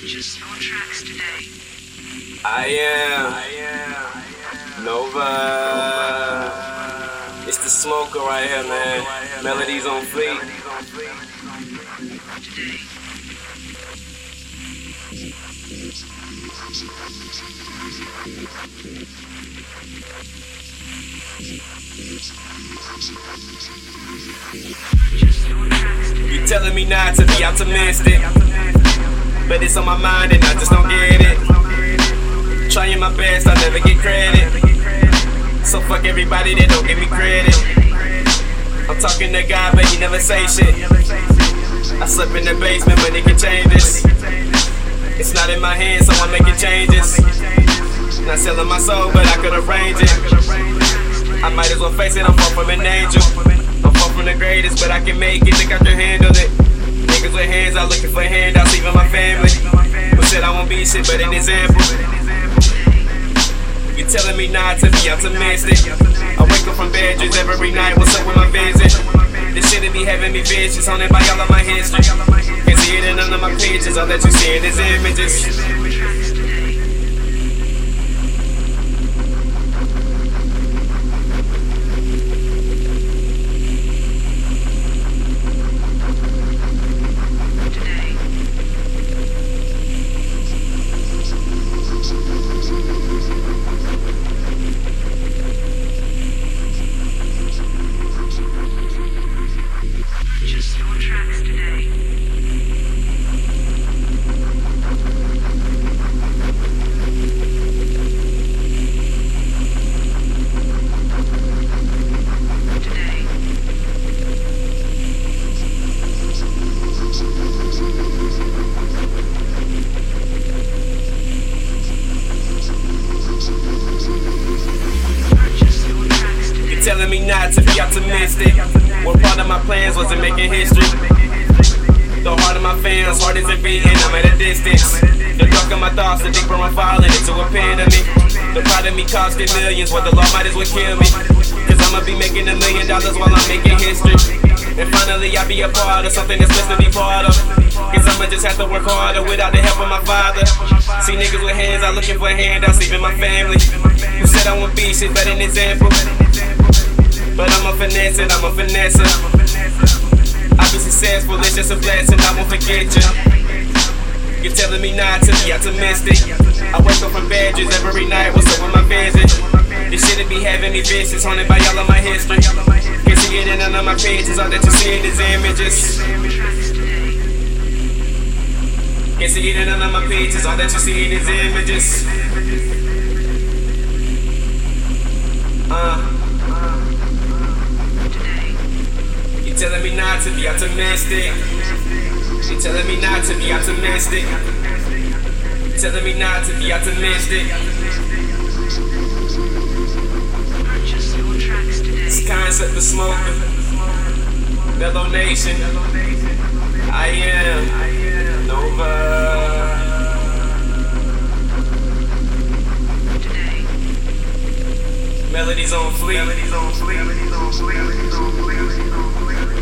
Purchase your tracks today. I am. I am. Nova. It's the Smokah right here, man. Melodies on fleek. Today. Purchase your. You telling me not to be optimistic, but it's on my mind and I just don't get it. Trying my best, I never get credit. So fuck everybody that don't give me credit. I'm talking to God, but he never say shit. I slept in the basement, but it can change this. It's not in my hands, so I'm making changes. Not selling my soul, but I could arrange it. I might as well face it, I'm far from an angel. I'm far from the greatest, but I can make it. Think I can handle it. Niggas with hands out looking for handouts, even my family. Who said I won't be shit, but an example. You telling me not to be optimistic. I wake up from bed dreams every night. What's up with my vision? This shit be having me vicious, haunted by all of my history. Can't see it in none of my pictures. All that you see in is images. Me not to be optimistic. One part of my plans wasn't making history. The heart of my fans, heart isn't beating, I'm at a distance. The dark of my thoughts, the deeper I'm falling into a me. The pride of me costing millions, what the law might as well kill me. Cause I'ma be making a million dollars while I'm making history. And finally I'll be a part of something that's supposed to be part of. Cause I'ma just have to work harder without the help of my father. See niggas with hands out looking for handouts, even my family. Who said I won't be shit, but an example. But I'm a finesse it, I'm a finesse I'll be successful, it's just a blessing, I won't forget you. You're telling me not to be optimistic. I wake up from bed dreams every night, what's up with my vision? This shit be having me vicious, haunted by all of my history. Can't see it in none of my pages, all that you see is images. Can't see it in none of my pages, all that you see is images. Uh. Today. You telling me not to be optimistic. You telling me not to be optimistic. Telling me not to be optimistic. This Konsept of smoking. Mellow Nation. on fleek. Melodies on fleek. Melodies on fleek. Melodies on fleek.